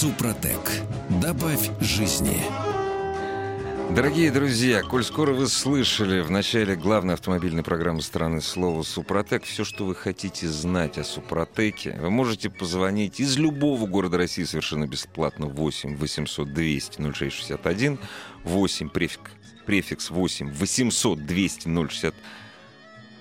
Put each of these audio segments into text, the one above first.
Супротек. Добавь жизни. Дорогие друзья, коль скоро вы слышали в начале главной автомобильной программы страны слово «Супротек», все, что вы хотите знать о Супротеке, вы можете позвонить из любого города России совершенно бесплатно 8 800 200 0661, 8 префикс, префикс 8 800 200 060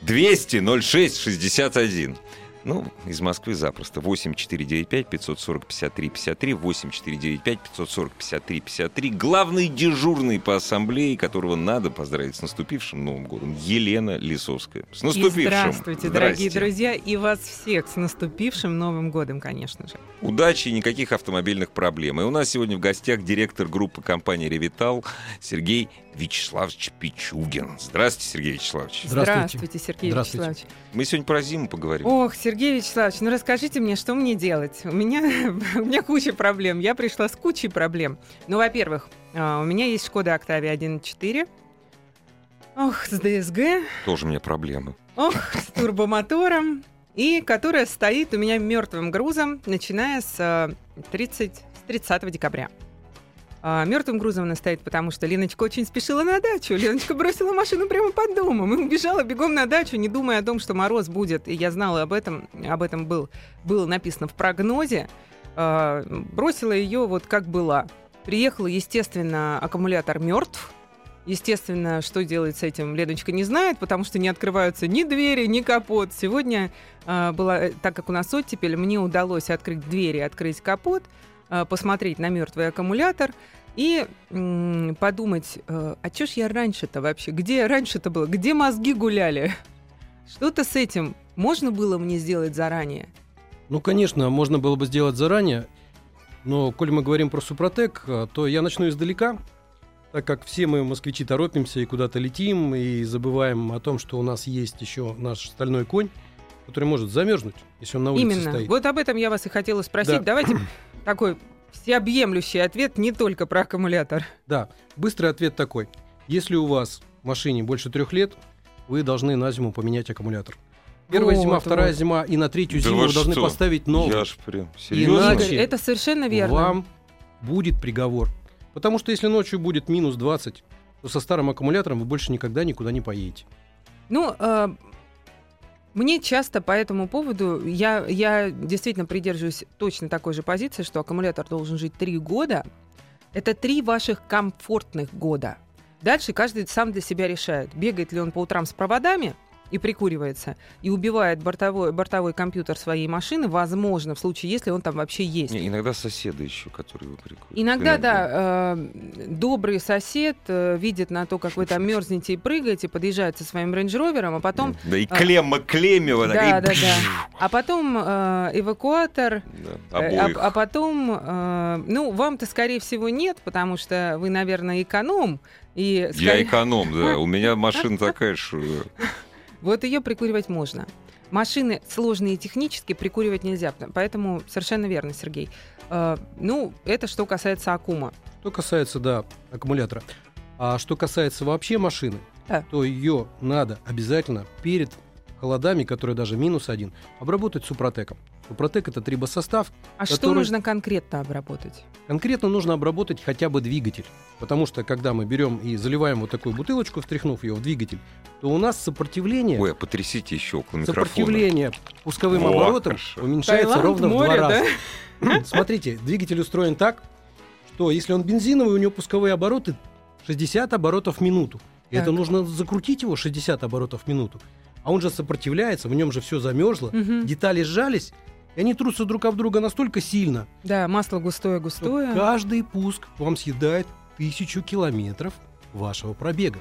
200 06 61. Ну, из Москвы запросто. 8495 540 53 53, 8495 540 53 53. Главный дежурный по ассамблее, которого надо поздравить с наступившим Новым годом, Елена Лисовская. С наступившим! И здравствуйте, дорогие друзья, и вас всех с наступившим Новым годом, конечно же. Удачи и никаких автомобильных проблем. И у нас сегодня в гостях директор группы компании «Ревитал» Сергей Вячеславович Пичугин. Здравствуйте, Сергей Вячеславович. Здравствуйте, Здравствуйте Сергей Здравствуйте. Вячеславович. Мы сегодня про зиму поговорим. Ох, Сергей Вячеславович, ну расскажите мне, что мне делать? У меня, у меня куча проблем. Я пришла с кучей проблем. Ну, во-первых, а, у меня есть Шкода Октавия 1.4. Ох, с ДСГ. Тоже у меня проблемы. Ох, с турбомотором. И которая стоит у меня мертвым грузом, начиная с 30, с 30 декабря. А, мертвым грузом она стоит, потому что Леночка очень спешила на дачу. Леночка бросила машину прямо под домом и убежала бегом на дачу, не думая о том, что мороз будет. И я знала об этом, об этом был, было написано в прогнозе. А, бросила ее вот как была. Приехала, естественно, аккумулятор мертв. Естественно, что делать с этим, Леночка не знает, потому что не открываются ни двери, ни капот. Сегодня э, была, так как у нас оттепель, мне удалось открыть двери, открыть капот, э, посмотреть на мертвый аккумулятор и м- подумать, э, а что ж я раньше-то вообще, где раньше-то было, где мозги гуляли? Что-то с этим можно было мне сделать заранее? Ну, конечно, можно было бы сделать заранее, но, коль мы говорим про Супротек, то я начну издалека так как все мы, москвичи, торопимся и куда-то летим, и забываем о том, что у нас есть еще наш стальной конь, который может замерзнуть, если он на улице Именно. стоит. Вот об этом я вас и хотела спросить. Да. Давайте такой всеобъемлющий ответ, не только про аккумулятор. Да, быстрый ответ такой. Если у вас в машине больше трех лет, вы должны на зиму поменять аккумулятор. Первая вот, зима, вторая вот. зима, и на третью да зиму вы, должны поставить новый. Я ж прям серьезно? Иначе это совершенно верно. Вам будет приговор. Потому что если ночью будет минус 20, то со старым аккумулятором вы больше никогда никуда не поедете. Ну, э, мне часто по этому поводу, я, я действительно придерживаюсь точно такой же позиции, что аккумулятор должен жить 3 года. Это три ваших комфортных года. Дальше каждый сам для себя решает, бегает ли он по утрам с проводами – и прикуривается, и убивает бортовой, бортовой компьютер своей машины, возможно, в случае, если он там вообще есть. Не, иногда соседы еще, которые его прикуривают. Иногда, иногда. да, э, добрый сосед э, видит на то, как вы там мерзнете и прыгаете, подъезжает со своим рейндж-ровером, а потом... Да, и э, клемма клемева. Да, да, да. А потом э, эвакуатор, да, э, а, а потом, э, ну, вам-то, скорее всего, нет, потому что вы, наверное, эконом, и, скорее... Я эконом, да. У меня машина такая, что... Вот ее прикуривать можно. Машины сложные технически прикуривать нельзя, поэтому совершенно верно, Сергей. Э, ну, это что касается Акума. Что касается, да, аккумулятора. А что касается вообще машины, да. то ее надо обязательно перед холодами, которые даже минус один, обработать супротеком. Супротек это трибосостав. А который... что нужно конкретно обработать? Конкретно нужно обработать хотя бы двигатель. Потому что когда мы берем и заливаем вот такую бутылочку, встряхнув ее в двигатель, то у нас сопротивление... Ой, а потрясите еще около микрофона. Сопротивление пусковым О, оборотом хорошо. уменьшается Таиланд, ровно море, в два да? раза. Смотрите, двигатель устроен так, что если он бензиновый, у него пусковые обороты 60 оборотов в минуту. И так. это нужно закрутить его 60 оборотов в минуту. А он же сопротивляется, в нем же все замерзло, угу. детали сжались, и они трутся друг об друга настолько сильно. Да, масло густое-густое. Каждый пуск вам съедает тысячу километров вашего пробега.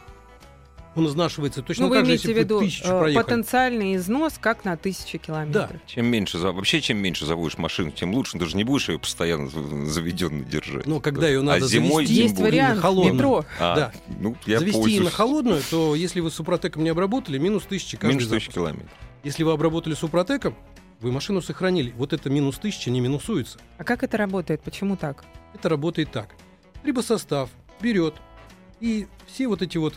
он изнашивается точно ну, вы так же, если в виду тысячу э, проехали. потенциальный износ как на тысячу километров. Да. Чем меньше, вообще, чем меньше заводишь машину, тем лучше. Ты же не будешь ее постоянно заведенно держать. Но когда ее надо а зимой, завести, есть вариант холодную, метро. А, да. Ну, я завести пользуюсь. на холодную, то если вы супротеком не обработали, минус тысячи каждый Минус тысячи километров. Если вы обработали супротеком, вы машину сохранили. Вот это минус тысяча не минусуется. А как это работает? Почему так? Это работает так. Либо состав берет и все вот эти вот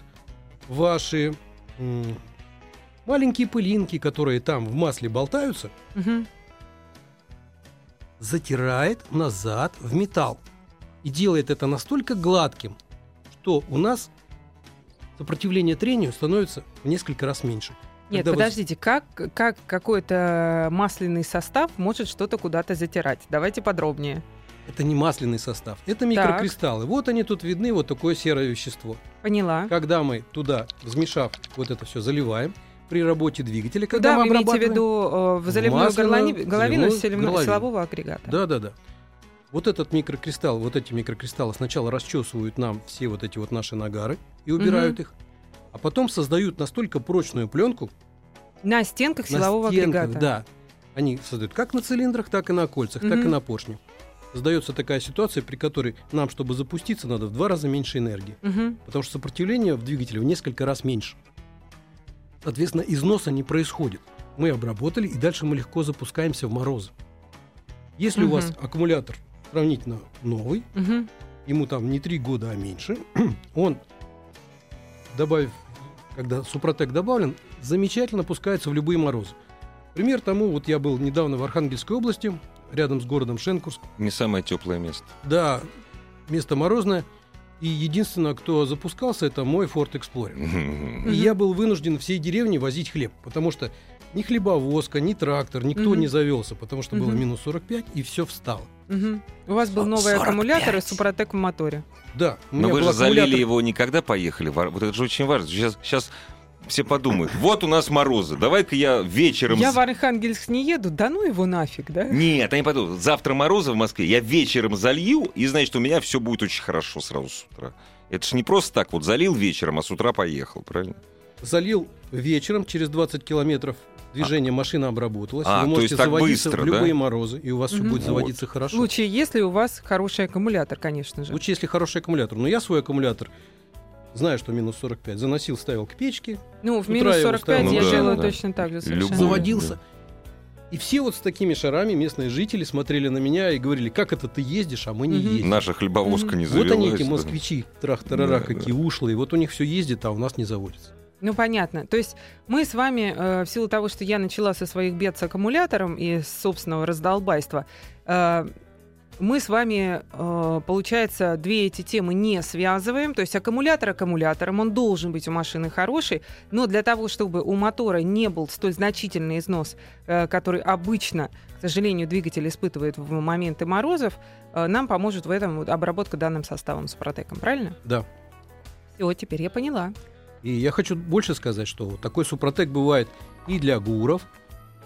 ваши м- маленькие пылинки, которые там в масле болтаются, угу. затирает назад в металл. И делает это настолько гладким, что у нас сопротивление трению становится в несколько раз меньше. Нет, Когда подождите, вы... как, как какой-то масляный состав может что-то куда-то затирать? Давайте подробнее. Это не масляный состав, это микрокристаллы. Так. Вот они тут видны, вот такое серое вещество. Поняла. Когда мы туда, взмешав вот это все, заливаем, при работе двигателя, когда да, мы вы имеете в виду э, в заливную горлони... головину заливную, силового агрегата. Да, да, да. Вот этот микрокристалл, вот эти микрокристаллы сначала расчесывают нам все вот эти вот наши нагары и убирают угу. их а потом создают настолько прочную пленку. На стенках на силового стенках, агрегата. Да. Они создают как на цилиндрах, так и на кольцах, угу. так и на поршне. Создается такая ситуация, при которой нам, чтобы запуститься, надо в два раза меньше энергии. Угу. Потому что сопротивление в двигателе в несколько раз меньше. Соответственно, износа не происходит. Мы обработали, и дальше мы легко запускаемся в морозы. Если угу. у вас аккумулятор сравнительно новый, угу. ему там не три года, а меньше, он добавив, когда Супротек добавлен, замечательно пускается в любые морозы. Пример тому, вот я был недавно в Архангельской области, рядом с городом Шенкурск. Не самое теплое место. Да, место морозное. И единственное, кто запускался, это мой Ford Explorer. И я был вынужден всей деревне возить хлеб, потому что ни хлебовозка, ни трактор, никто не завелся, потому что было минус 45, и все встало. У вас был новый 45. аккумулятор и Супротек в моторе. Да. Но вы же залили его никогда поехали. Вот это же очень важно. Сейчас, сейчас все подумают, вот у нас морозы, давай-ка я вечером... Я в Архангельск не еду, да ну его нафиг, да? Нет, они подумают, завтра морозы в Москве, я вечером залью, и значит, у меня все будет очень хорошо сразу с утра. Это же не просто так вот залил вечером, а с утра поехал, правильно? Залил вечером, через 20 километров движение а. машина обработалась. А, вы можете заводиться быстро, в любые да? морозы, и у вас угу. все будет заводиться вот. хорошо. В случае, если у вас хороший аккумулятор, конечно же. В случае, если хороший аккумулятор. Но я свой аккумулятор знаю, что минус 45, заносил, ставил к печке. Ну, в минус 45 я, я да, делаю да. точно так же совершенно. Заводился. Да. И все вот с такими шарами местные жители смотрели на меня и говорили, как это ты ездишь, а мы не угу. едем. Наша хлебовозка не завелась. Вот они, эти москвичи, трах-тарара, да, какие да. ушлые. Вот у них все ездит, а у нас не заводится. Ну, понятно. То есть мы с вами, э, в силу того, что я начала со своих бед с аккумулятором и с собственного раздолбайства, э, мы с вами, э, получается, две эти темы не связываем. То есть аккумулятор аккумулятором, он должен быть у машины хороший, но для того, чтобы у мотора не был столь значительный износ, э, который обычно, к сожалению, двигатель испытывает в моменты морозов, э, нам поможет в этом обработка данным составом с протеком, правильно? Да. Все, теперь я поняла. И я хочу больше сказать, что такой супротек бывает и для гуров,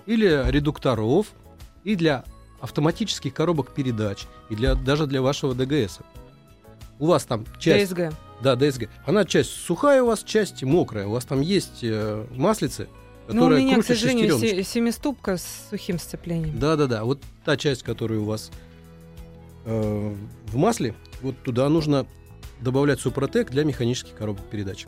и для редукторов, и для автоматических коробок передач, и для, даже для вашего ДГС. У вас там часть... ДСГ. Да, ДСГ. Она часть сухая у вас, часть мокрая. У вас там есть э, маслицы, которая Ну, у меня, к сожалению, се- семиступка с сухим сцеплением. Да-да-да. Вот та часть, которая у вас э, в масле, вот туда нужно добавлять супротек для механических коробок передач.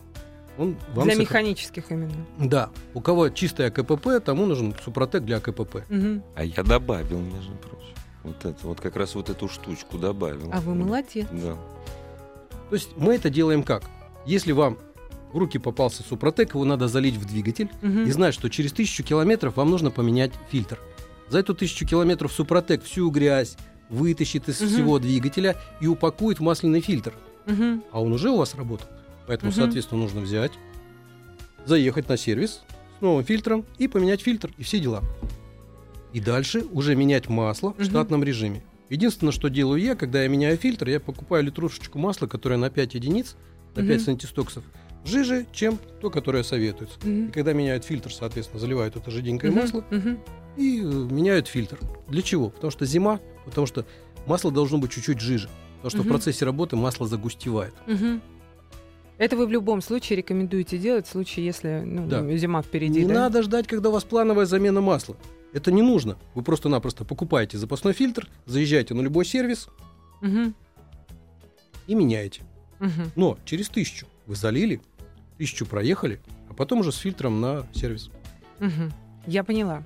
Он вам для сохран... механических именно. Да. У кого чистая КПП, тому нужен Супротек для КПП. Угу. А я добавил, между прочим. Вот это, вот как раз вот эту штучку добавил. А вы молодец. Да. То есть мы это делаем как? Если вам в руки попался Супротек, его надо залить в двигатель угу. и знать, что через тысячу километров вам нужно поменять фильтр. За эту тысячу километров Супротек всю грязь вытащит из угу. всего двигателя и упакует в масляный фильтр. Угу. А он уже у вас работал. Поэтому, угу. соответственно, нужно взять, заехать на сервис с новым фильтром и поменять фильтр, и все дела. И дальше уже менять масло в штатном режиме. Единственное, что делаю я, когда я меняю фильтр, я покупаю литрушечку масла, которое на 5 единиц, на угу. 5 сантистоксов, жиже, чем то, которое советуется. И когда меняют фильтр, соответственно, заливают это жиденькое масло и э, меняют фильтр. Для чего? Потому что зима, потому что масло должно быть чуть-чуть жиже. Потому что в процессе работы масло загустевает. Это вы в любом случае рекомендуете делать в случае, если ну, да. зима впереди. Не да? надо ждать, когда у вас плановая замена масла. Это не нужно. Вы просто-напросто покупаете запасной фильтр, заезжаете на любой сервис угу. и меняете. Угу. Но через тысячу вы залили, тысячу проехали, а потом уже с фильтром на сервис. Угу. Я поняла.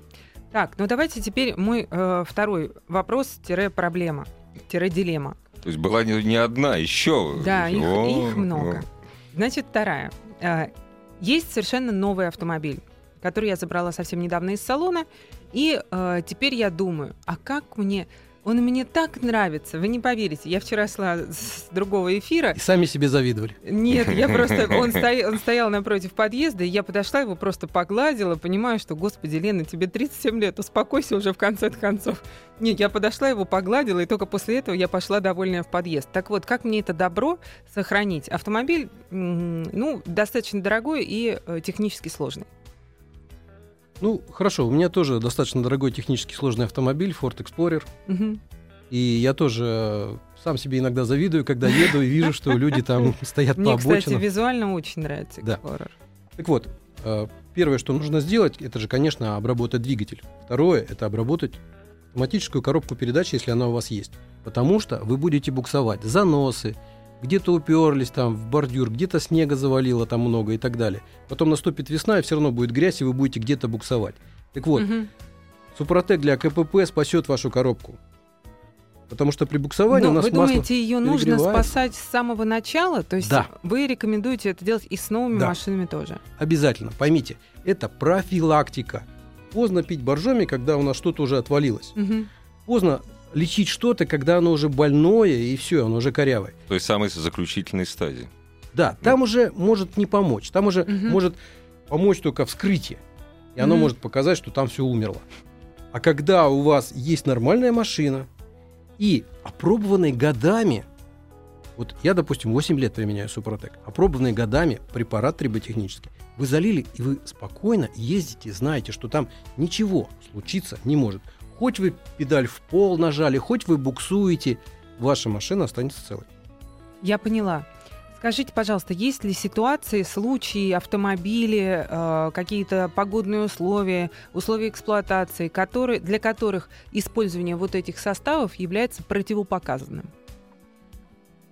Так, ну давайте теперь мой э, второй вопрос-проблема, дилемма. То есть была не, не одна, еще. Да, их, их много. Значит, вторая. Э, есть совершенно новый автомобиль, который я забрала совсем недавно из салона, и э, теперь я думаю, а как мне он мне так нравится, вы не поверите. Я вчера шла с другого эфира. И сами себе завидовали. Нет, я просто... Он, стоя, он стоял напротив подъезда, и я подошла, его просто погладила, понимаю, что, господи, Лена, тебе 37 лет, успокойся уже в конце концов. Нет, я подошла, его погладила, и только после этого я пошла довольная в подъезд. Так вот, как мне это добро сохранить? Автомобиль, ну, достаточно дорогой и э, технически сложный. Ну, хорошо, у меня тоже достаточно дорогой технически сложный автомобиль, Ford Explorer. Угу. И я тоже сам себе иногда завидую, когда еду и вижу, что люди там стоят по обочинам. Мне, кстати, визуально очень нравится Explorer. Так вот, э, первое, что нужно сделать, это же, конечно, обработать двигатель. Второе, это обработать автоматическую коробку передач, если она у вас есть. Потому что вы будете буксовать заносы, где-то уперлись там в бордюр, где-то снега завалило там много и так далее. Потом наступит весна, и все равно будет грязь, и вы будете где-то буксовать. Так вот, угу. Супротек для КПП спасет вашу коробку. Потому что при буксовании Но у нас вы думаете, ее нужно спасать с самого начала? То есть да. вы рекомендуете это делать и с новыми да. машинами тоже? Обязательно. Поймите, это профилактика. Поздно пить боржоми, когда у нас что-то уже отвалилось. Угу. Поздно лечить что-то, когда оно уже больное, и все, оно уже корявое. То есть самой заключительной стадии. Да, там уже может не помочь. Там уже угу. может помочь только вскрытие. И оно угу. может показать, что там все умерло. А когда у вас есть нормальная машина и опробованный годами, вот я, допустим, 8 лет применяю Супротек, опробованный годами препарат триботехнический, вы залили, и вы спокойно ездите, знаете, что там ничего случиться не может. Хоть вы педаль в пол нажали, хоть вы буксуете, ваша машина останется целой. Я поняла. Скажите, пожалуйста, есть ли ситуации, случаи, автомобили, э, какие-то погодные условия, условия эксплуатации, которые, для которых использование вот этих составов является противопоказанным?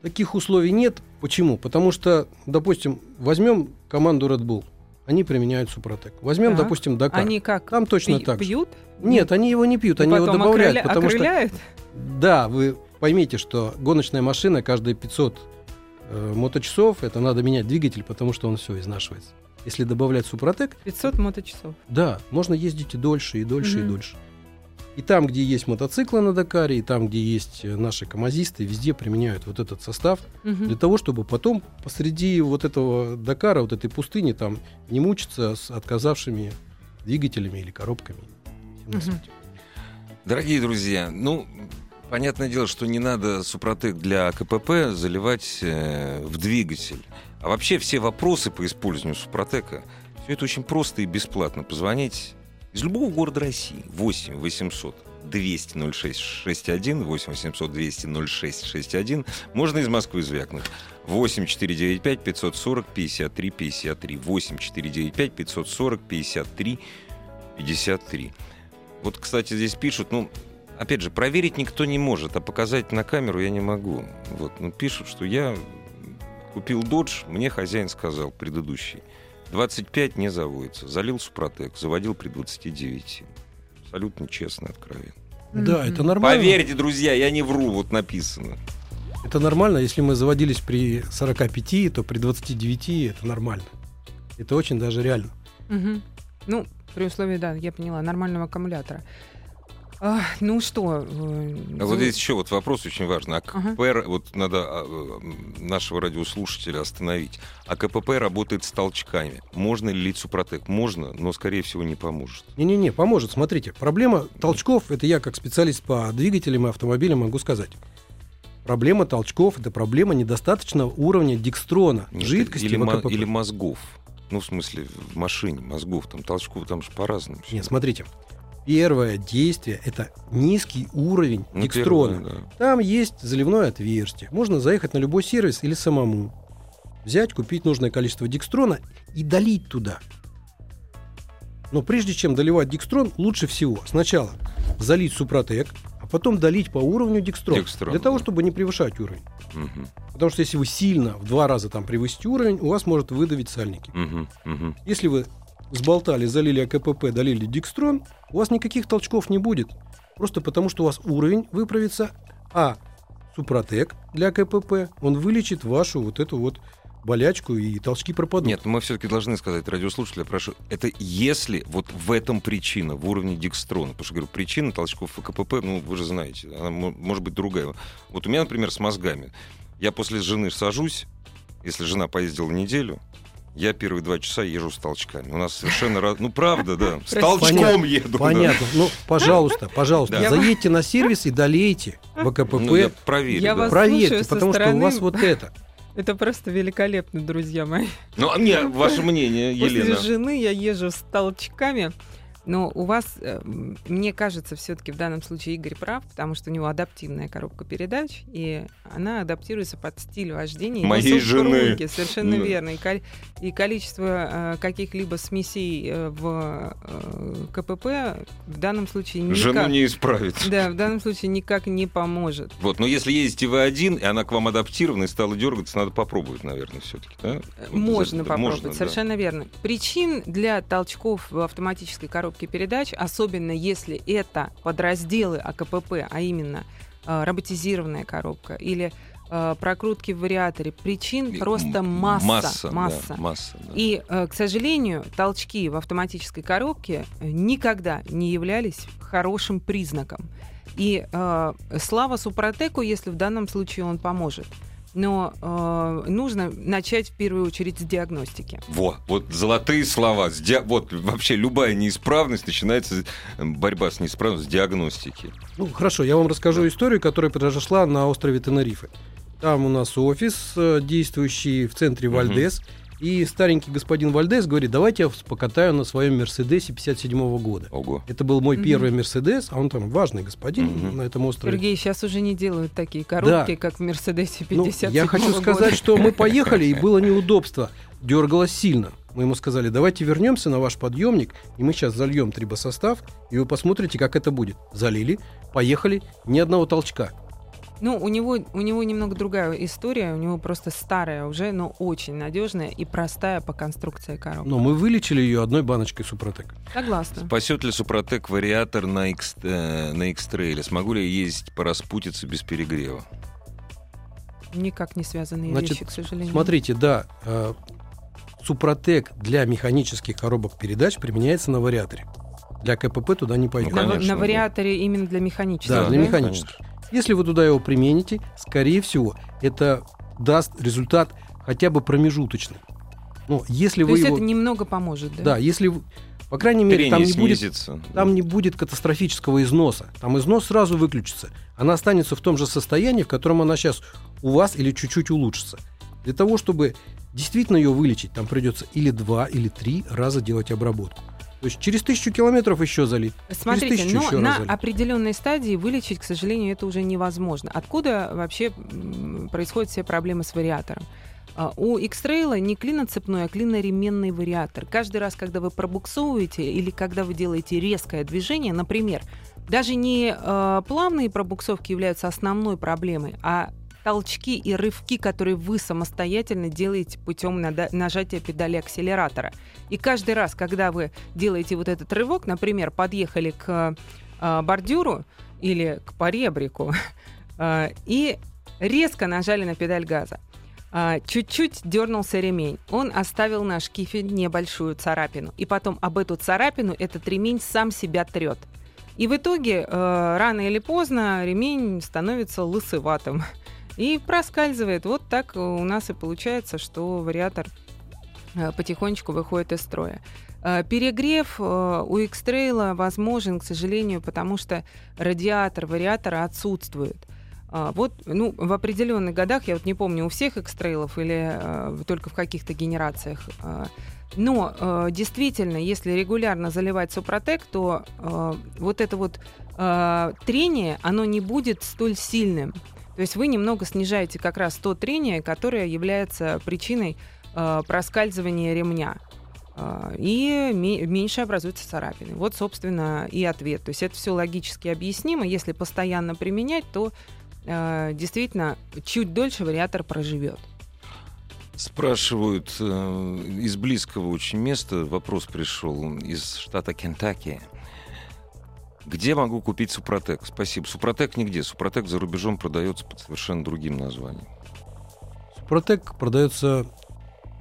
Таких условий нет. Почему? Потому что, допустим, возьмем команду Red Bull – они применяют супротек. Возьмем, так. допустим, Дакар. Они как? Там точно пи- так. Пьют? Нет, они его не пьют, И они его добавляют, окрыля... потому окрыляют? что. Да, вы поймите, что гоночная машина каждые 500 э, моточасов это надо менять двигатель, потому что он все изнашивается. Если добавлять супротек. 500 моточасов. Да, можно ездить и дольше, и дольше, mm-hmm. и дольше. И там, где есть мотоциклы на Дакаре, и там, где есть э, наши камазисты, везде применяют вот этот состав угу. для того, чтобы потом посреди вот этого Дакара, вот этой пустыни, там не мучиться с отказавшими двигателями или коробками. Угу. Дорогие друзья, ну, понятное дело, что не надо Супротек для КПП заливать э, в двигатель. А вообще все вопросы по использованию Супротека, все это очень просто и бесплатно. Позвонить из любого города России. 8 800 200 0661 8 800 200 0661 можно из Москвы звякнуть. 8 495 540 53 53 8 495 540 53 53 вот, кстати, здесь пишут, ну, опять же, проверить никто не может, а показать на камеру я не могу. Вот, ну, пишут, что я купил додж, мне хозяин сказал, предыдущий, 25 не заводится. Залил Супротек, заводил при 29. Абсолютно честно, откровенно. Да, это нормально. Поверьте, друзья, я не вру, вот написано. Это нормально, если мы заводились при 45, то при 29 это нормально. Это очень даже реально. Угу. Ну, при условии, да, я поняла, нормального аккумулятора. А, ну что? Э, а вот здесь еще вот вопрос очень важный. А КПП, ага. вот надо а, нашего радиослушателя остановить. А КПП работает с толчками. Можно ли лить Супротек? Можно, но, скорее всего, не поможет. Не-не-не, поможет. Смотрите, проблема толчков, это я как специалист по двигателям и автомобилям могу сказать. Проблема толчков – это проблема недостаточного уровня декстрона, Нет, жидкости или, мо- или мозгов. Ну, в смысле, в машине мозгов, там толчков там же по-разному. Нет, смотрите, Первое действие – это низкий уровень ну, декстрона. Первое, да. Там есть заливное отверстие. Можно заехать на любой сервис или самому взять, купить нужное количество декстрона и долить туда. Но прежде чем доливать декстрон, лучше всего сначала залить супротек, а потом долить по уровню декстрон. декстрон для того, чтобы не превышать уровень. Угу. Потому что если вы сильно в два раза там превысите уровень, у вас может выдавить сальники. Угу. Угу. Если вы сболтали, залили АКПП, долили декстрон, у вас никаких толчков не будет. Просто потому, что у вас уровень выправится, а Супротек для КПП, он вылечит вашу вот эту вот болячку и толчки пропадут. Нет, мы все-таки должны сказать радиослушателя, прошу, это если вот в этом причина, в уровне декстрона, потому что, говорю, причина толчков в КПП, ну, вы же знаете, она может быть другая. Вот у меня, например, с мозгами. Я после жены сажусь, если жена поездила неделю, я первые два часа езжу с толчками. У нас совершенно раз... Ну, правда, да. С толчком Понятно. еду. Понятно. Да. Ну, пожалуйста, пожалуйста, да. заедьте на сервис и долейте ВКПП. Ну, я проверю. Я да. вас Проверьте, потому стороны... что у вас вот это. Это просто великолепно, друзья мои. Ну, а мне ваше мнение, Елена. После жены я езжу с толчками. Но у вас, э, мне кажется, все-таки в данном случае Игорь прав, потому что у него адаптивная коробка передач, и она адаптируется под стиль вождения моей жены. Совершенно да. верно. И, и количество э, каких-либо смесей э, в КПП в данном случае никак... Жену не исправит. Да, в данном случае никак не поможет. Вот, но если ездите вы один, и она к вам адаптирована и стала дергаться, надо попробовать, наверное, все-таки, да? Можно попробовать, можно, совершенно да. верно. Причин для толчков в автоматической коробке коробки передач, особенно если это подразделы АКПП, а именно э, роботизированная коробка или э, прокрутки в вариаторе. Причин просто масса. Масса. масса. Да, масса да. И, э, к сожалению, толчки в автоматической коробке никогда не являлись хорошим признаком. И э, слава Супротеку, если в данном случае он поможет но э, нужно начать в первую очередь с диагностики. Во, вот золотые слова. С ди... Вот вообще любая неисправность начинается борьба с неисправностью с диагностики. Ну хорошо, я вам расскажу да. историю, которая произошла на острове Тенерифе. Там у нас офис, э, действующий в центре Вальдес. Угу. И старенький господин Вальдес говорит, давайте я покатаю на своем Мерседесе 57 -го года. Ого. Это был мой первый Мерседес, а он там важный господин угу. на этом острове. Сергей, сейчас уже не делают такие коробки, да. как в Мерседесе 57 ну, Я хочу года. сказать, что мы поехали, и было неудобство. Дергалось сильно. Мы ему сказали, давайте вернемся на ваш подъемник, и мы сейчас зальем трибосостав, и вы посмотрите, как это будет. Залили, поехали, ни одного толчка. Ну, у него, у него немного другая история. У него просто старая уже, но очень надежная и простая по конструкции коробка. Но мы вылечили ее одной баночкой Супротек. Согласна. Спасет ли Супротек вариатор на, X, э, на X-трейле? Смогу ли я ездить по распутице без перегрева? Никак не связанные Значит, вещи, к сожалению. Смотрите, да, э, Супротек для механических коробок передач применяется на вариаторе. Для КПП туда не пойдет. Ну, конечно, на, на вариаторе да. именно для механических. Да, для да? механических. Если вы туда его примените, скорее всего, это даст результат хотя бы промежуточный. Но если То вы есть его... это немного поможет, да? Да, если по крайней мере, там не, будет, там не будет катастрофического износа. Там износ сразу выключится. Она останется в том же состоянии, в котором она сейчас у вас или чуть-чуть улучшится. Для того, чтобы действительно ее вылечить, там придется или два, или три раза делать обработку. То есть через тысячу километров еще залить. Смотрите, но на определенной стадии вылечить, к сожалению, это уже невозможно. Откуда вообще происходят все проблемы с вариатором? А, у X-Trail не клиноцепной, а клиноременный вариатор. Каждый раз, когда вы пробуксовываете или когда вы делаете резкое движение, например, даже не э, плавные пробуксовки являются основной проблемой, а толчки и рывки, которые вы самостоятельно делаете путем нажатия педали акселератора. И каждый раз, когда вы делаете вот этот рывок, например, подъехали к э, бордюру или к поребрику э, и резко нажали на педаль газа, э, чуть-чуть дернулся ремень. Он оставил наш кифель небольшую царапину. И потом об эту царапину этот ремень сам себя трет. И в итоге, э, рано или поздно, ремень становится лысыватым и проскальзывает. Вот так у нас и получается, что вариатор э, потихонечку выходит из строя. Э, перегрев э, у X-Trail возможен, к сожалению, потому что радиатор вариатора отсутствует. Вот, ну, в определенных годах, я вот не помню, у всех экстрейлов или э, только в каких-то генерациях. Э, но э, действительно, если регулярно заливать Супротек, то э, вот это вот э, трение, оно не будет столь сильным. То есть вы немного снижаете как раз то трение, которое является причиной э, проскальзывания ремня. Э, и меньше образуются царапины. Вот, собственно, и ответ. То есть это все логически объяснимо. Если постоянно применять, то э, действительно чуть дольше вариатор проживет. Спрашивают э, из близкого очень места, вопрос пришел из штата Кентаки. Где могу купить Супротек? Спасибо. Супротек нигде. Супротек за рубежом продается под совершенно другим названием. Супротек продается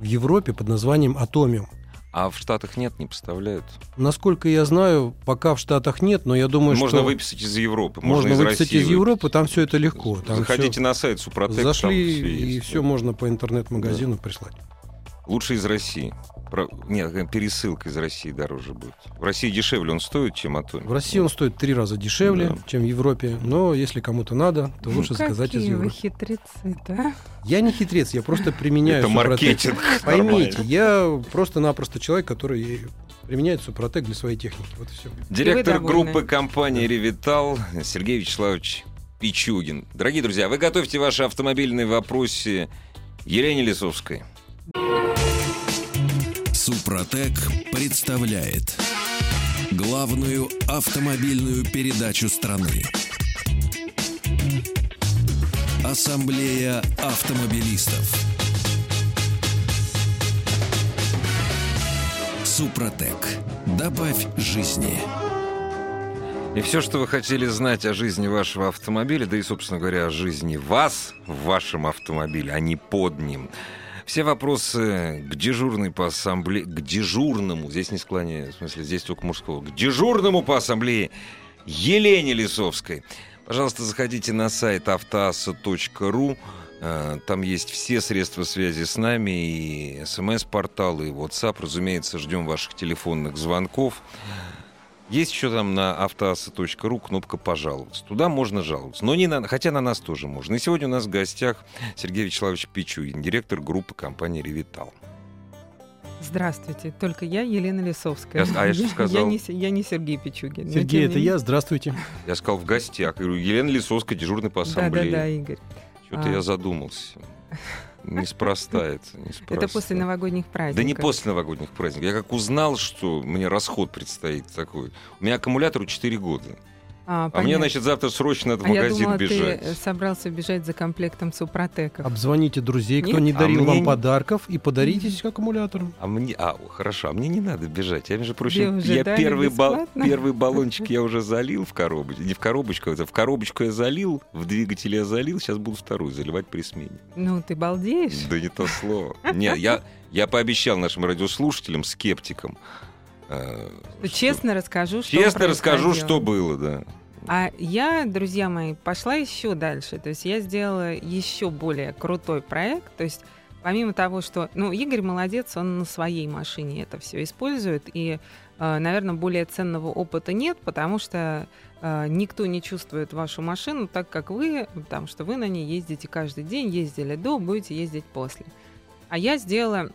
в Европе под названием Атомиум. А в Штатах нет, не поставляют? Насколько я знаю, пока в Штатах нет, но я думаю, можно что... Можно выписать из Европы. Можно, можно из выписать России из Европы, выписать. там все это легко. Там Заходите все... на сайт Супротек. Зашли, все и все да. можно по интернет-магазину да. прислать. Лучше из России. Про... Нет, пересылка из России дороже будет. В России дешевле он стоит, чем Атомик. В России он стоит три раза дешевле, да. чем в Европе. Но если кому-то надо, то лучше ну, заказать из Европы. вы хитрецы, да? Я не хитрец, я просто применяю Это маркетинг. Поймите, я просто-напросто человек, который применяет Супротек для своей техники. Вот и все. Директор группы компании «Ревитал» Сергей Вячеславович Пичугин. Дорогие друзья, вы готовьте ваши автомобильные вопросы Елене Лисовской. Супротек представляет главную автомобильную передачу страны. Ассамблея автомобилистов. Супротек. Добавь жизни. И все, что вы хотели знать о жизни вашего автомобиля, да и, собственно говоря, о жизни вас в вашем автомобиле, а не под ним – все вопросы к дежурной по ассамблее, к дежурному, здесь не склоняю, в смысле, здесь только мужского, к дежурному по ассамблее Елене Лисовской. Пожалуйста, заходите на сайт автоасса.ру. Э, там есть все средства связи с нами, и смс-портал, и WhatsApp. Разумеется, ждем ваших телефонных звонков. Есть еще там на автоаса.ру кнопка «Пожаловаться». Туда можно жаловаться. Но не на, хотя на нас тоже можно. И сегодня у нас в гостях Сергей Вячеславович Пичугин, директор группы компании «Ревитал». Здравствуйте, только я Елена Лисовская. Я, а я что сказал? Я не, я не Сергей Пичугин. Сергей, это я, здравствуйте. Я сказал в гостях. Я говорю, Елена Лисовская, дежурный по ассамблее. Да-да-да, Игорь. Что-то а... я задумался. Неспроста это. Неспроста. Это после новогодних праздников. Да не после новогодних праздников. Я как узнал, что мне расход предстоит такой. У меня аккумулятору 4 года. А, а мне, значит, завтра срочно в а магазин я думала, бежать. ты собрался бежать за комплектом супротеков. Обзвоните друзей, кто Нет? не дарил а вам мне... подарков, и подаритесь аккумулятором. А мне, а, хорошо, а мне не надо бежать. Я, между прочим, я первый, бал, первый баллончик я уже залил в коробочку. Не в коробочку, это в коробочку я залил, в двигатель я залил, сейчас буду вторую заливать при смене. Ну, ты балдеешь? Да не то слово. Не, я, я пообещал нашим радиослушателям, скептикам, э, честно расскажу, что Честно расскажу, что было, да. А я, друзья мои, пошла еще дальше. То есть я сделала еще более крутой проект. То есть помимо того, что... Ну, Игорь молодец, он на своей машине это все использует. И, э, наверное, более ценного опыта нет, потому что э, никто не чувствует вашу машину так, как вы, потому что вы на ней ездите каждый день, ездили до, будете ездить после. А я сделала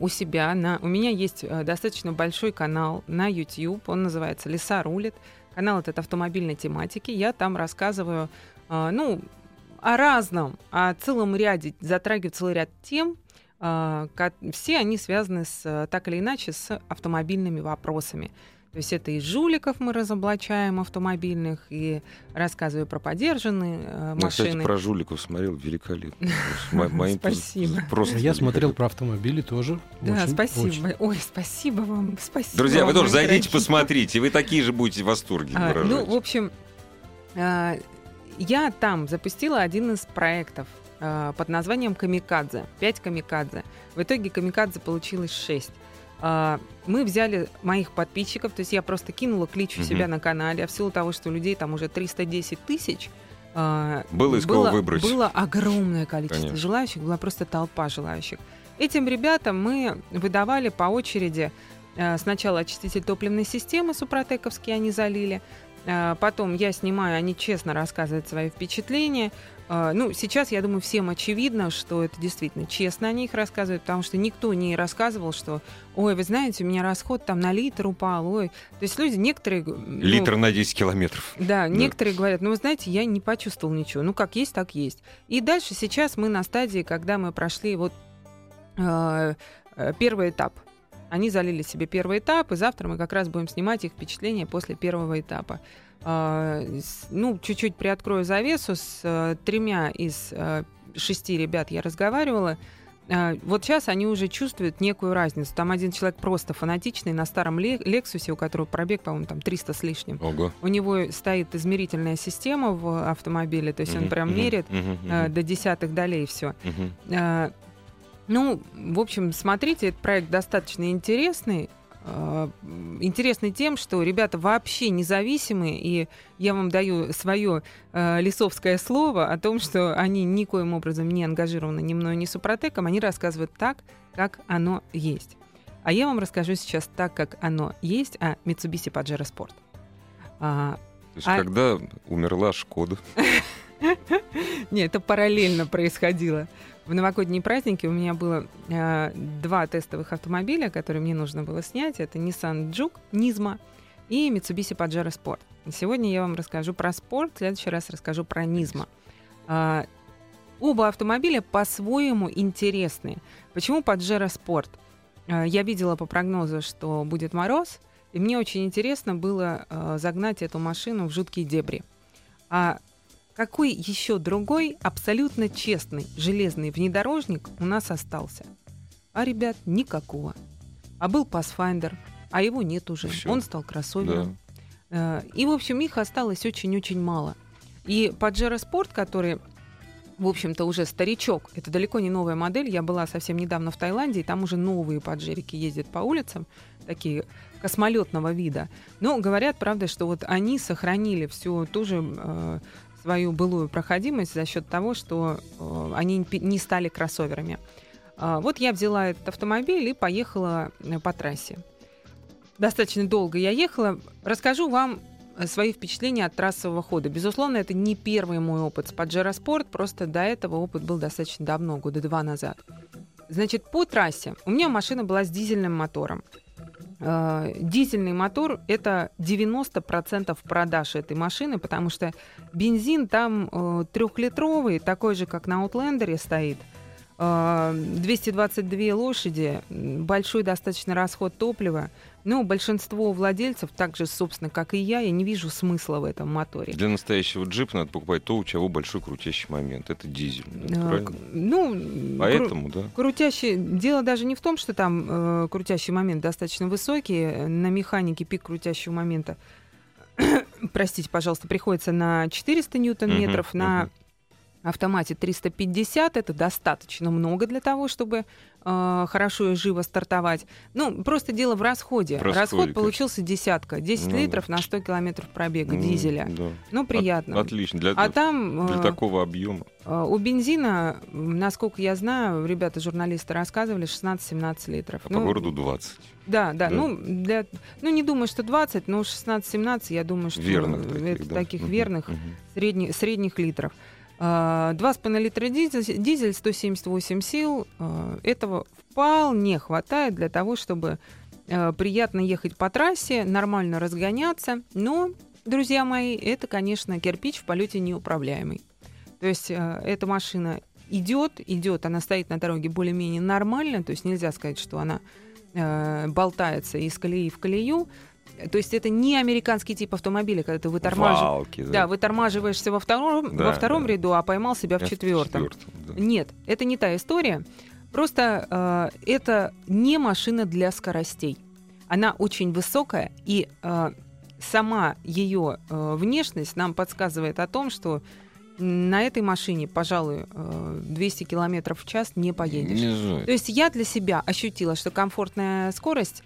у себя, на, у меня есть достаточно большой канал на YouTube, он называется «Леса рулит». Канал этот автомобильной тематики. Я там рассказываю, э, ну, о разном, о целом ряде, затрагиваю целый ряд тем. Э, все они связаны с, так или иначе с автомобильными вопросами. То есть это и жуликов мы разоблачаем автомобильных, и рассказываю про подержанные э, машины. Я, кстати, про жуликов смотрел великолепно. Спасибо. Просто Я смотрел про автомобили тоже. Да, спасибо. Ой, спасибо вам. Спасибо. Друзья, вы тоже зайдите, посмотрите. Вы такие же будете в восторге а, Ну, в общем, а, я там запустила один из проектов а, под названием «Камикадзе». Пять камикадзе. В итоге камикадзе получилось шесть. А, мы взяли моих подписчиков, то есть я просто кинула клич у себя на канале, а в силу того, что людей там уже 310 тысяч, а, было из кого выбрать. Было огромное количество Конечно. желающих, была просто толпа желающих. Этим ребятам мы выдавали по очереди а, сначала очиститель топливной системы супротековский они залили, потом я снимаю, они честно рассказывают свои впечатления, ну, сейчас, я думаю, всем очевидно, что это действительно честно о них рассказывают, потому что никто не рассказывал, что, ой, вы знаете, у меня расход там на литр упал, ой. То есть люди некоторые... Ну, литр на 10 километров. Да, да, некоторые говорят, ну, вы знаете, я не почувствовал ничего. Ну, как есть, так есть. И дальше сейчас мы на стадии, когда мы прошли вот э, первый этап. Они залили себе первый этап, и завтра мы как раз будем снимать их впечатления после первого этапа. А, ну, чуть-чуть приоткрою завесу, с э, тремя из э, шести ребят я разговаривала. А, вот сейчас они уже чувствуют некую разницу. Там один человек просто фанатичный на старом Лексусе, у которого пробег, по-моему, там 300 с лишним. Ого. У него стоит измерительная система в автомобиле, то есть он прям мерит э, до десятых долей все. А, ну, в общем, смотрите, этот проект достаточно интересный. Э, интересны тем, что ребята вообще независимые, и я вам даю свое э, лесовское слово о том, что они никоим образом не ангажированы ни мной, ни Супротеком, они рассказывают так, как оно есть. А я вам расскажу сейчас так, как оно есть о Mitsubishi Pajero Sport. А, То есть, а... когда умерла Шкода? Нет, это параллельно происходило в новогодние праздники у меня было э, два тестовых автомобиля, которые мне нужно было снять. Это Nissan Juke, Nismo и Mitsubishi Pajero Sport. Сегодня я вам расскажу про спорт, в следующий раз расскажу про Nismo. Э, оба автомобиля по-своему интересные. Почему Pajero Sport? Э, я видела по прогнозу, что будет мороз, и мне очень интересно было э, загнать эту машину в жуткие дебри. А какой еще другой абсолютно честный железный внедорожник у нас остался? А, ребят, никакого. А был Pathfinder, а его нет уже. Все. Он стал кроссовером. Да. Э, и, в общем, их осталось очень-очень мало. И Pajero Sport, который в общем-то, уже старичок. Это далеко не новая модель. Я была совсем недавно в Таиланде, и там уже новые поджерики ездят по улицам, такие космолетного вида. Но говорят, правда, что вот они сохранили всю ту же э, свою былую проходимость за счет того, что э, они не стали кроссоверами. Э, вот я взяла этот автомобиль и поехала э, по трассе. Достаточно долго я ехала. Расскажу вам э, свои впечатления от трассового хода. Безусловно, это не первый мой опыт с Pajero Sport, просто до этого опыт был достаточно давно, года два назад. Значит, по трассе у меня машина была с дизельным мотором. Э, дизельный мотор – это 90% продаж этой машины, потому что бензин там э, трехлитровый, такой же, как на Outlander стоит. 222 э, лошади, большой достаточно расход топлива. Ну, большинство владельцев, так же, собственно, как и я, я не вижу смысла в этом моторе. Для настоящего джипа надо покупать то, у чего большой крутящий момент. Это дизель. А, ну, поэтому, кру- да. Крутящий. Дело даже не в том, что там э, крутящий момент достаточно высокий. На механике пик крутящего момента, простите, пожалуйста, приходится на 400 ньютон-метров, uh-huh, на uh-huh автомате 350 это достаточно много для того, чтобы э, хорошо и живо стартовать. Ну, просто дело в расходе. Расходе Расход получился десятка. 10 ну, литров да. на 100 километров пробега ну, дизеля. Да. Ну, приятно. От, отлично. Для, а там, для э, такого объема. Э, у бензина, насколько я знаю, ребята-журналисты рассказывали, 16-17 литров. А ну, по городу 20. Да, да, да. Ну, для, ну, не думаю, что 20, но 16-17, я думаю, что верных таких, это да. таких угу, верных угу. Средних, средних литров. 2,5 литра дизель, дизель 178 сил. А, этого вполне хватает для того, чтобы а, приятно ехать по трассе, нормально разгоняться. Но, друзья мои, это, конечно, кирпич в полете неуправляемый. То есть эта машина идет, идет, она стоит на дороге более-менее нормально, то есть нельзя сказать, что она болтается из колеи в колею, то есть это не американский тип автомобиля, когда ты вытормаживаешь, Валки, да. Да, вытормаживаешься во втором, да, во втором да. ряду, а поймал себя в четвертом. В да. Нет, это не та история. Просто э, это не машина для скоростей. Она очень высокая, и э, сама ее э, внешность нам подсказывает о том, что на этой машине, пожалуй, 200 э, километров в час не поедешь. Не То есть я для себя ощутила, что комфортная скорость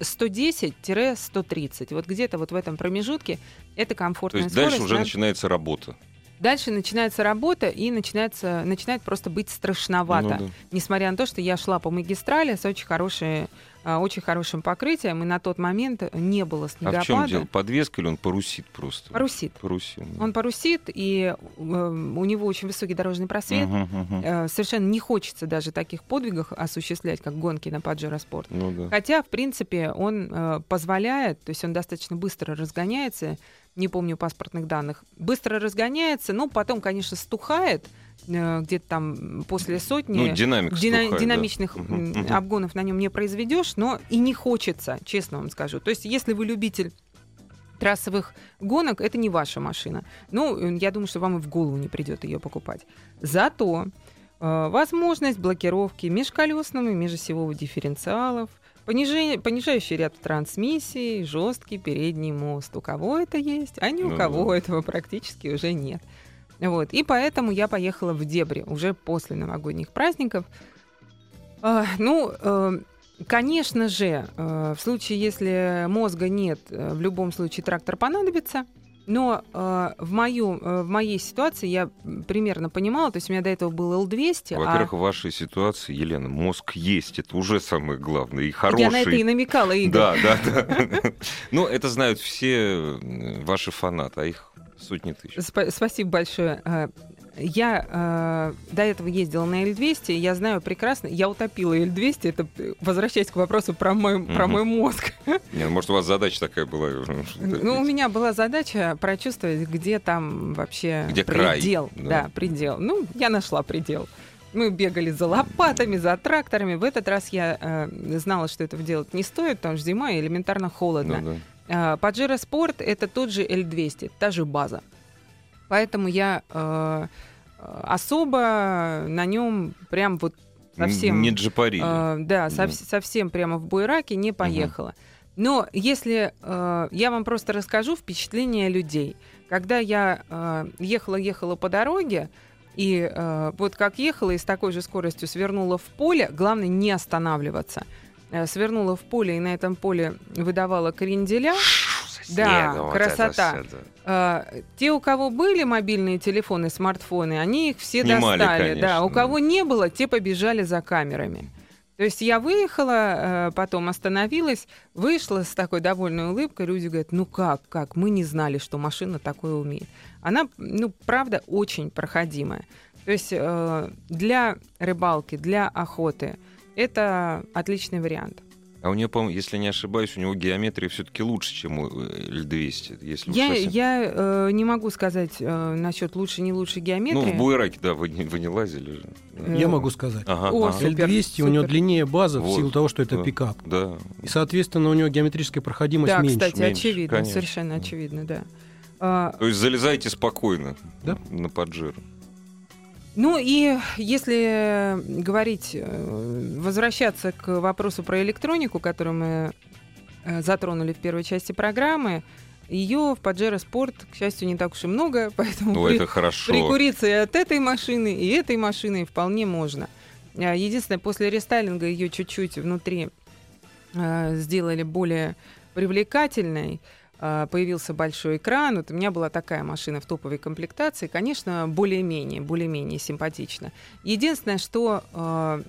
110-130. Вот где-то вот в этом промежутке это комфортная То есть скорость. дальше уже да? начинается работа. Дальше начинается работа и начинается, начинает просто быть страшновато. Ну, да. Несмотря на то, что я шла по магистрали с очень хорошей а, очень хорошим покрытием, и на тот момент не было снегопада. А в чем дело? Подвеска или он парусит просто? Парусит. Парусит. Он парусит, и э, у него очень высокий дорожный просвет. Uh-huh, uh-huh. Э, совершенно не хочется даже таких подвигов осуществлять, как гонки на Паджеро Спорт. Ну, да. Хотя, в принципе, он э, позволяет, то есть он достаточно быстро разгоняется, не помню паспортных данных, быстро разгоняется, но потом, конечно, стухает, где-то там после сотни ну, динамик дина- стухает, динамичных да. обгонов на нем не произведешь, но и не хочется, честно вам скажу. То есть, если вы любитель трассовых гонок, это не ваша машина. Ну, я думаю, что вам и в голову не придет ее покупать. Зато э, возможность блокировки межколесного и межосевого дифференциалов, понижение, понижающий ряд трансмиссии, жесткий передний мост. У кого это есть, а ни у ну, кого да. этого практически уже нет. Вот. И поэтому я поехала в Дебри уже после новогодних праздников. А, ну, э, конечно же, э, в случае, если мозга нет, э, в любом случае трактор понадобится. Но э, в, мою, э, в моей ситуации я примерно понимала, то есть у меня до этого был Л-200. Во-первых, а... в вашей ситуации, Елена, мозг есть, это уже самое главное, и хороший. Я на это и намекала, Игорь. Да, да, да. Ну, это знают все ваши фанаты, а их Сотни тысяч. Сп- спасибо большое. А, я э, до этого ездила на L200, и я знаю прекрасно, я утопила L200, это возвращаясь к вопросу про мой, угу. про мой мозг. Нет, ну, может, у вас задача такая была? Ну, у меня была задача прочувствовать, где там вообще где предел. Край, да. да, предел. Ну, я нашла предел. Мы бегали за лопатами, за тракторами. В этот раз я э, знала, что этого делать не стоит, потому что зима и элементарно холодно. Ну, да. Паджеро Спорт это тот же L200, та же база. Поэтому я э, особо на нем прям вот совсем... Не джипарили. Э, да, да. Сов, совсем прямо в буераке не поехала. Угу. Но если э, я вам просто расскажу впечатление людей. Когда я э, ехала-ехала по дороге, и э, вот как ехала и с такой же скоростью свернула в поле, главное не останавливаться – Э, свернула в поле и на этом поле выдавала кренделя. Да, вот красота. Uh, те, у кого были мобильные телефоны, смартфоны, они их все Снимали, достали. Конечно, да, у кого не было, те побежали за камерами. То есть я выехала, uh, потом остановилась, вышла с такой довольной улыбкой. Люди говорят, ну как, как, мы не знали, что машина такое умеет. Она, ну, правда, очень проходимая. То есть для рыбалки, для охоты – это отличный вариант. А у нее, по-моему, если не ошибаюсь, у него геометрия все-таки лучше, чем у L200. Если я совсем... я э, не могу сказать э, насчет лучше не лучше геометрии. Ну, в Буераке, да, вы, вы не лазили же. Э, я могу сказать. Ага, О, ага. Супер, L200 супер. у него длиннее база вот, в силу того, что это да, пикап. Да. И, соответственно, у него геометрическая проходимость да, меньше. Да, кстати, меньше, очевидно, конечно. совершенно очевидно, да. То есть залезайте спокойно да? на поджир. Ну и если говорить, э, возвращаться к вопросу про электронику, которую мы э, затронули в первой части программы, ее в Pajero Sport, к счастью, не так уж и много, поэтому ну, при, это хорошо. прикуриться и от этой машины, и этой машины вполне можно. А, единственное, после рестайлинга ее чуть-чуть внутри э, сделали более привлекательной. А, появился большой экран. Вот у меня была такая машина в топовой комплектации. Конечно, более-менее, более-менее симпатично. Единственное, что а,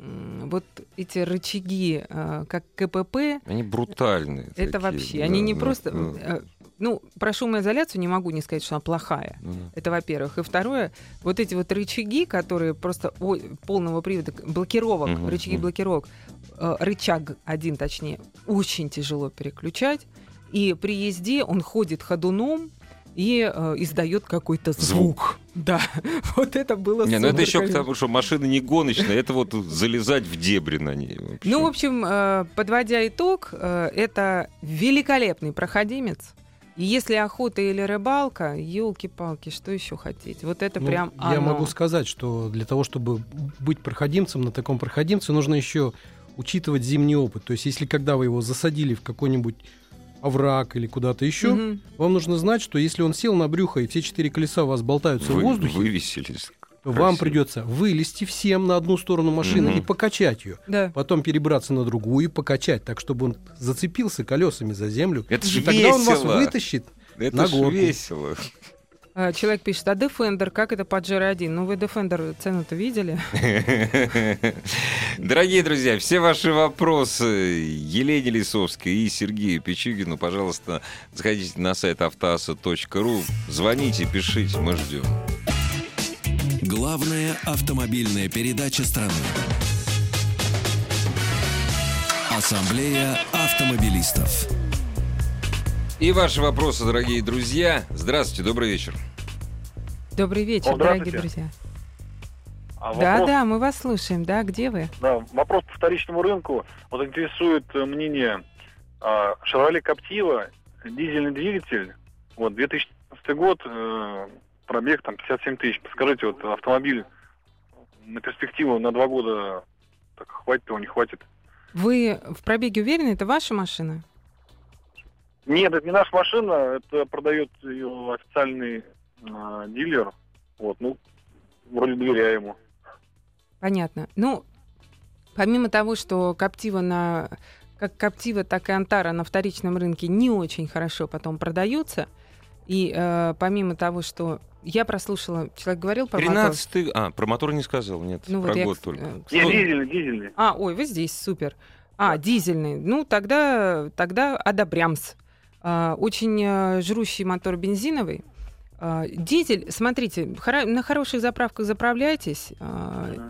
вот эти рычаги, а, как КПП... Они брутальные. Это такие, вообще, да, они не да, просто... Да. Ну, про шумоизоляцию не могу не сказать, что она плохая. Mm. Это во-первых. И второе, вот эти вот рычаги, которые просто о, полного привода, блокировок, mm-hmm. рычаги блокировок, э, рычаг один точнее, очень тяжело переключать. И при езде он ходит ходуном и э, издает какой-то звук. звук. Да, вот это было Не, ну это еще к тому, что машина не гоночная, это вот залезать в дебри на ней. Вообще. Ну, в общем, э, подводя итог, э, это великолепный проходимец. И если охота или рыбалка, елки-палки, что еще хотеть? Вот это ну, прям оно. Я могу сказать, что для того, чтобы быть проходимцем на таком проходимце, нужно еще учитывать зимний опыт. То есть, если когда вы его засадили в какой-нибудь овраг или куда-то еще, угу. вам нужно знать, что если он сел на брюхо и все четыре колеса у вас болтаются Вы, в воздухе, вывесились. То вам придется вылезти всем на одну сторону машины угу. и покачать ее. Да. Потом перебраться на другую и покачать, так чтобы он зацепился колесами за землю. Это же и тогда весело. он вас вытащит Это на горку. весело. А, человек пишет, а Defender, как это Pajero 1? Ну, вы Defender цену-то видели? Дорогие друзья, все ваши вопросы Елене Лисовской и Сергею Пичугину, пожалуйста, заходите на сайт автоаса.ру, звоните, пишите, мы ждем. Главная автомобильная передача страны. Ассамблея автомобилистов. И ваши вопросы, дорогие друзья. Здравствуйте, добрый вечер. Добрый вечер, дорогие друзья. А вопрос... Да, да, мы вас слушаем. Да, где вы? Да, вопрос по вторичному рынку. Вот интересует э, мнение а, Chevrolet Captiva, дизельный двигатель, вот, 2015 год, э, пробег там 57 тысяч. Подскажите, вот автомобиль на перспективу на два года так хватит его, не хватит? Вы в пробеге уверены, это ваша машина? Нет, это не наша машина, это продает ее официальный э, дилер. Вот, ну, вроде доверяю ему. Понятно. Ну, помимо того, что Коптива на как Коптива, так и Антара на вторичном рынке не очень хорошо потом продаются. И э, помимо того, что я прослушала, человек говорил про 13 мотор. А, про мотор не сказал, нет, ну, про вот год я, только. Э, нет, дизельный, дизельный. А, ой, вы здесь, супер. А, дизельный. Ну, тогда, тогда одобрямс. А, очень а, жрущий мотор бензиновый. А, дизель, смотрите, на хороших заправках заправляйтесь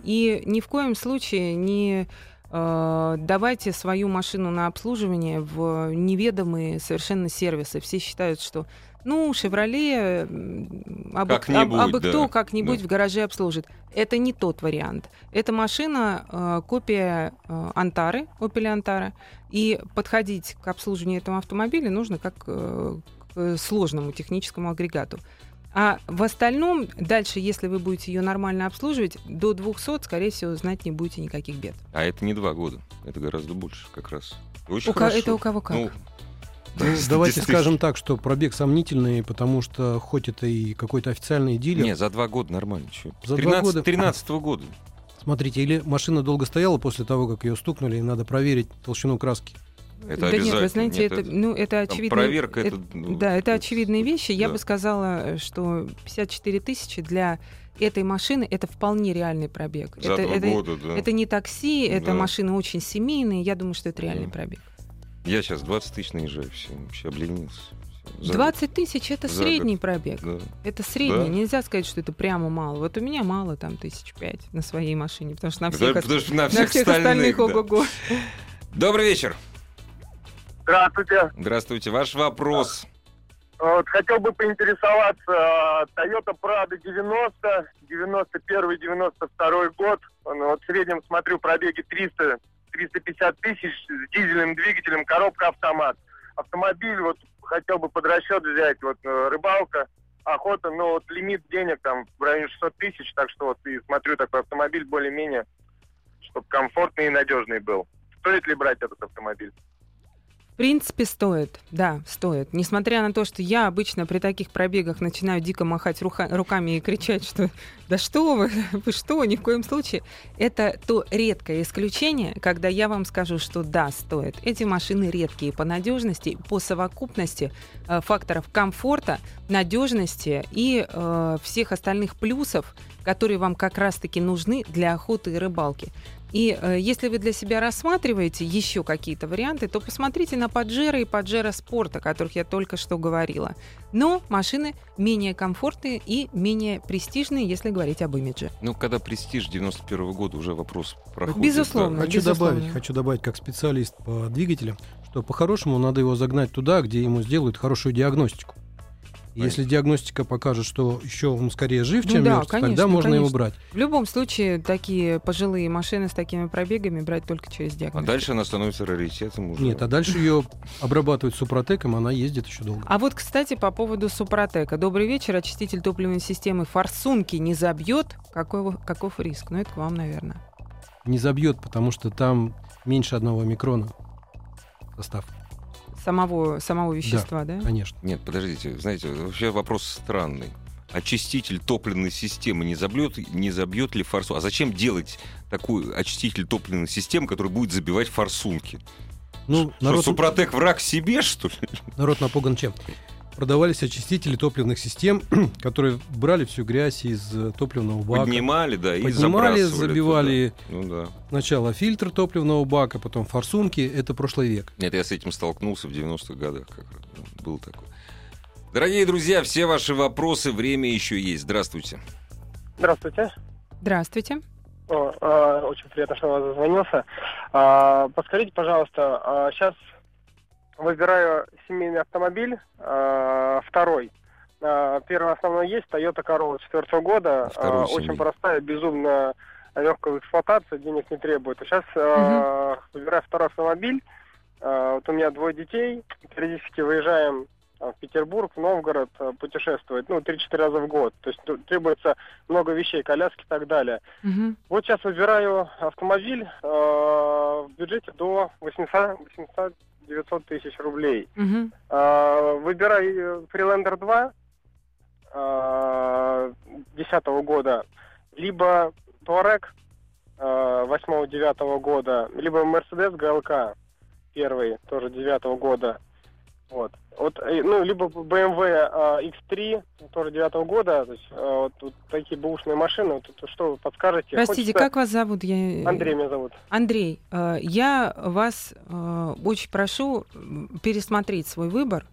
и ни в коем случае не давайте свою машину на обслуживание в неведомые совершенно сервисы. Все считают, что ну, Шевроле абы, об, абы да. кто как-нибудь да. в гараже обслужит. Это не тот вариант. Эта машина э, копия э, Антары, Opel Антара, и подходить к обслуживанию этого автомобиля нужно как э, к сложному техническому агрегату. А в остальном, дальше, если вы будете ее нормально обслуживать, до 200, скорее всего, знать не будете никаких бед. А это не два года, это гораздо больше как раз. Очень у хорошо. Это у кого как? Ну, ну, давайте скажем так, что пробег сомнительный, потому что хоть это и какой-то официальный дилер... Не, за два года нормально. Чё? За 13, два года... 13 года. Смотрите, или машина долго стояла после того, как ее стукнули, и надо проверить толщину краски. Это да нет, вы знаете, нет, это, ну, это очевидно. Проверка это, это ну, Да, это очевидные вещи. Я бы сказала, что 54 тысячи для этой машины это вполне реальный пробег. За это, два это, года, да. это не такси, это да. машины очень семейные. Я думаю, что это реальный да. пробег. Я сейчас 20 тысяч наезжаю, все, вообще обленился. За 20 тысяч это средний год. пробег. Да. Это средний. Да. Нельзя сказать, что это прямо мало. Вот у меня мало там тысяч пять на своей машине, потому что на всех, да, потому что на всех, на всех остальных, остальных да. ого-го. Добрый вечер. Здравствуйте. Здравствуйте. Ваш вопрос. Вот, хотел бы поинтересоваться. Toyota Prado 90, 91-92 год. Вот в среднем смотрю пробеги 300 350 тысяч с дизельным двигателем, коробка автомат. Автомобиль вот хотел бы под расчет взять, вот э, рыбалка, охота, но вот лимит денег там в районе 600 тысяч, так что вот и смотрю такой автомобиль более-менее, чтобы комфортный и надежный был. Стоит ли брать этот автомобиль? Принципе, стоит. Да, стоит. Несмотря на то, что я обычно при таких пробегах начинаю дико махать рука- руками и кричать, что «Да что вы? Вы что? Ни в коем случае!» Это то редкое исключение, когда я вам скажу, что да, стоит. Эти машины редкие по надежности, по совокупности э, факторов комфорта, надежности и э, всех остальных плюсов, которые вам как раз-таки нужны для охоты и рыбалки. И э, если вы для себя рассматриваете еще какие-то варианты, то посмотрите на Паджеро и Паджеро Спорт, о которых я только что говорила. Но машины менее комфортные и менее престижные, если говорить об имидже. Ну, когда престиж 91 -го года, уже вопрос проходит. Безусловно. Хочу безусловно. добавить, хочу добавить как специалист по двигателям, что по-хорошему надо его загнать туда, где ему сделают хорошую диагностику. Если диагностика покажет, что еще он скорее жив, ну, чем да, мертв, конечно, тогда можно конечно. его брать. В любом случае, такие пожилые машины с такими пробегами брать только через а диагностику. А дальше она становится раритетом уже. Нет, а дальше ее обрабатывают супротеком, она ездит еще долго. А вот, кстати, по поводу супротека. Добрый вечер. Очиститель топливной системы форсунки не забьет? Каков, каков риск? Ну, это к вам, наверное. Не забьет, потому что там меньше одного микрона состав самого, самого вещества, да, да? Конечно. Нет, подождите, знаете, вообще вопрос странный. Очиститель топливной системы не забьет, не забьет ли форсунку? А зачем делать такой очиститель топливной системы, который будет забивать форсунки? Ну, что, народ... Супротек враг себе, что ли? Народ напуган чем? Продавались очистители топливных систем, которые брали всю грязь из э, топливного бака. Поднимали, да, и Поднимали, забивали ну, да. сначала фильтр топливного бака, потом форсунки. Это прошлый век. Нет, я с этим столкнулся в 90-х годах. Как. Был такой. Дорогие друзья, все ваши вопросы, время еще есть. Здравствуйте. Здравствуйте. Здравствуйте. О, э, очень приятно, что вас зазвонился. Э, подскажите, пожалуйста, э, сейчас выбираю семейный автомобиль, э, второй. Э, первый основной есть Toyota Corolla четвертого года. Э, очень простая, безумно легкая в эксплуатации, денег не требует. Сейчас э, угу. выбираю второй автомобиль. Э, вот у меня двое детей. Периодически выезжаем в Петербург, в Новгород путешествовать, ну, 3-4 раза в год. То есть ну, требуется много вещей, коляски и так далее. Угу. Вот сейчас выбираю автомобиль э, в бюджете до 800, 800 900 тысяч рублей. Угу. Э, выбираю Freelander 2 2010 э, года, либо Touareg э, 8-9 года, либо Mercedes GLK первый, тоже 9 года. Вот. Вот, э, ну, либо BMW э, X3, тоже девятого года, то есть э, вот, вот такие бэушные машины, вот, что вы подскажете? Простите, Хочется... как вас зовут? Я... Андрей меня зовут. Андрей, я вас очень прошу пересмотреть свой выбор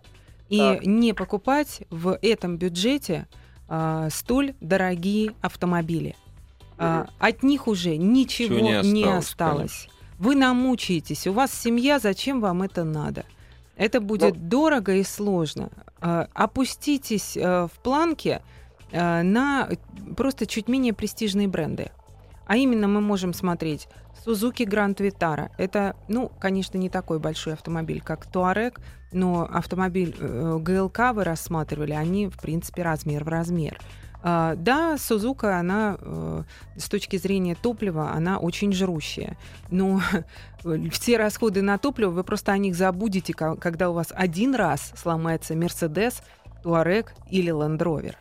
и так. не покупать в этом бюджете столь дорогие автомобили. Угу. От них уже ничего не осталось. Не осталось. Вы намучаетесь, у вас семья, зачем вам это надо? Это будет Но... дорого и сложно. А, опуститесь э, в планке э, на просто чуть менее престижные бренды. А именно мы можем смотреть Suzuki Grand Vitara. Это, ну, конечно, не такой большой автомобиль, как Touareg, но автомобиль э, ГЛК вы рассматривали, они, в принципе, размер в размер. А, да, Сузука, она э, с точки зрения топлива, она очень жрущая. Но все расходы на топливо, вы просто о них забудете, когда у вас один раз сломается Mercedes, Touareg или Land.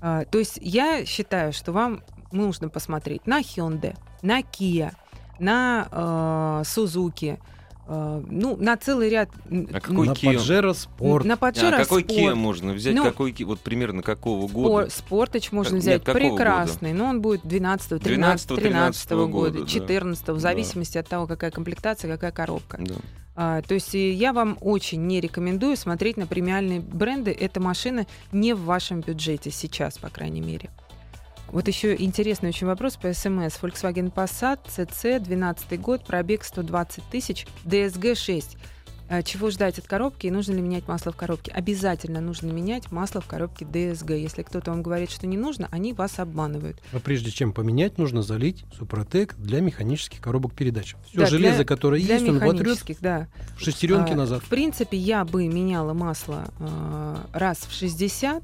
А, то есть я считаю, что вам нужно посмотреть на Hyundai, на Kia, на э, ну, на целый ряд... А какой на Kia? Pajero Sport. На Pajero а какой Sport. Kia можно взять? Ну, какой, вот примерно какого года? Спортач можно как, взять. Нет, Прекрасный. Года? Но он будет 12 13 13 -го года, года 14 да. в зависимости да. от того, какая комплектация, какая коробка. Да. А, то есть я вам очень не рекомендую смотреть на премиальные бренды. Эта машина не в вашем бюджете сейчас, по крайней мере. Вот еще интересный очень вопрос по СМС. Volkswagen Passat CC, 12 год, пробег 120 тысяч, DSG 6. А чего ждать от коробки и нужно ли менять масло в коробке? Обязательно нужно менять масло в коробке DSG. Если кто-то вам говорит, что не нужно, они вас обманывают. Но прежде чем поменять, нужно залить Супротек для механических коробок передач. Все да, железо, для, которое для есть, он вотрет да. в шестеренки а, назад. В принципе, я бы меняла масло а, раз в 60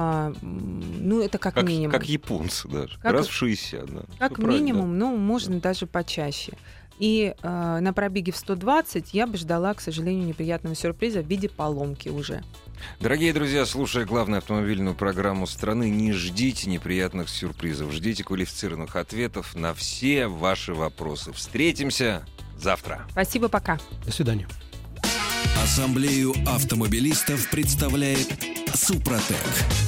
а, ну, это как, как минимум. Как японцы даже. Как, Раз в 60, да. Как Все минимум, ну, можно да. даже почаще. И э, на пробеге в 120 я бы ждала, к сожалению, неприятного сюрприза в виде поломки уже. Дорогие друзья, слушая главную автомобильную программу страны, не ждите неприятных сюрпризов, ждите квалифицированных ответов на все ваши вопросы. Встретимся завтра. Спасибо, пока. До свидания. Ассамблею автомобилистов представляет Супротек.